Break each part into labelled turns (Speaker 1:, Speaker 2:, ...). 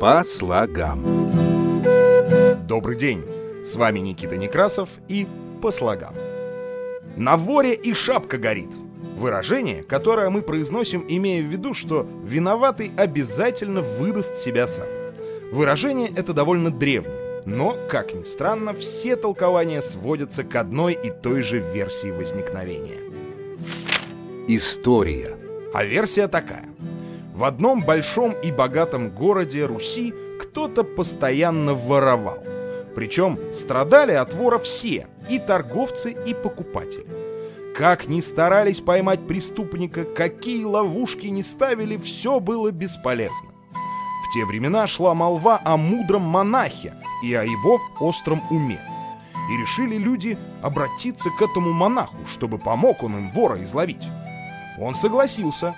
Speaker 1: По слогам.
Speaker 2: Добрый день! С вами Никита Некрасов и «По слогам». На воре и шапка горит. Выражение, которое мы произносим, имея в виду, что виноватый обязательно выдаст себя сам. Выражение это довольно древнее, но, как ни странно, все толкования сводятся к одной и той же версии возникновения.
Speaker 1: История.
Speaker 2: А версия такая. В одном большом и богатом городе Руси кто-то постоянно воровал. Причем страдали от вора все, и торговцы, и покупатели. Как ни старались поймать преступника, какие ловушки не ставили, все было бесполезно. В те времена шла молва о мудром монахе и о его остром уме. И решили люди обратиться к этому монаху, чтобы помог он им вора изловить. Он согласился,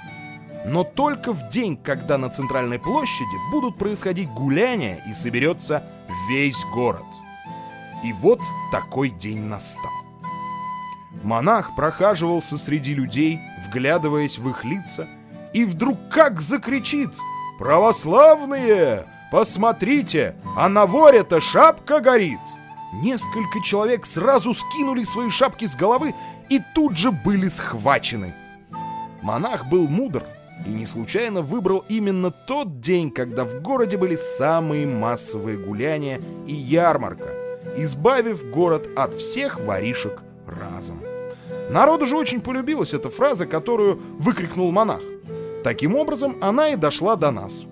Speaker 2: но только в день, когда на центральной площади будут происходить гуляния и соберется весь город. И вот такой день настал. Монах прохаживался среди людей, вглядываясь в их лица, и вдруг как закричит «Православные! Посмотрите, а на воре-то шапка горит!» Несколько человек сразу скинули свои шапки с головы и тут же были схвачены. Монах был мудр и не случайно выбрал именно тот день, когда в городе были самые массовые гуляния и ярмарка, избавив город от всех воришек разом. Народу же очень полюбилась эта фраза, которую выкрикнул монах. Таким образом, она и дошла до нас.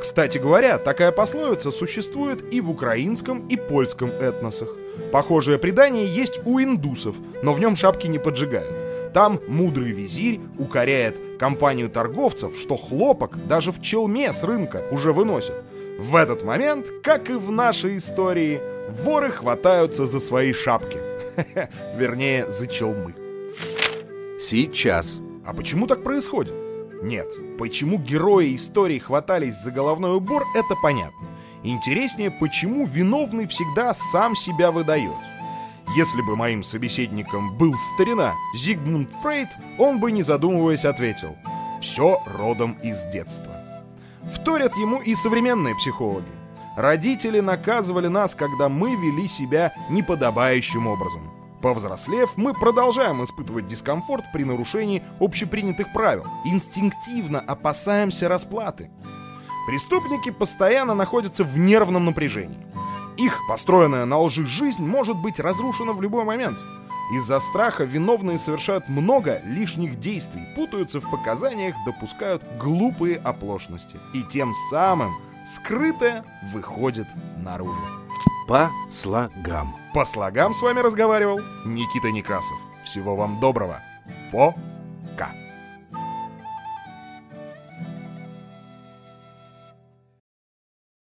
Speaker 2: Кстати говоря, такая пословица существует и в украинском, и польском этносах. Похожее предание есть у индусов, но в нем шапки не поджигают. Там мудрый визирь укоряет компанию торговцев, что хлопок даже в челме с рынка уже выносят. В этот момент, как и в нашей истории, воры хватаются за свои шапки. Вернее, за челмы.
Speaker 1: Сейчас.
Speaker 2: А почему так происходит? Нет, почему герои истории хватались за головной убор, это понятно. Интереснее, почему виновный всегда сам себя выдает. Если бы моим собеседником был старина Зигмунд Фрейд, он бы, не задумываясь, ответил «Все родом из детства». Вторят ему и современные психологи. Родители наказывали нас, когда мы вели себя неподобающим образом. Повзрослев, мы продолжаем испытывать дискомфорт при нарушении общепринятых правил. Инстинктивно опасаемся расплаты. Преступники постоянно находятся в нервном напряжении. Их построенная на лжи жизнь может быть разрушена в любой момент. Из-за страха виновные совершают много лишних действий, путаются в показаниях, допускают глупые оплошности. И тем самым скрытое выходит наружу.
Speaker 1: По слогам.
Speaker 2: По слогам с вами разговаривал Никита Некрасов. Всего вам доброго. По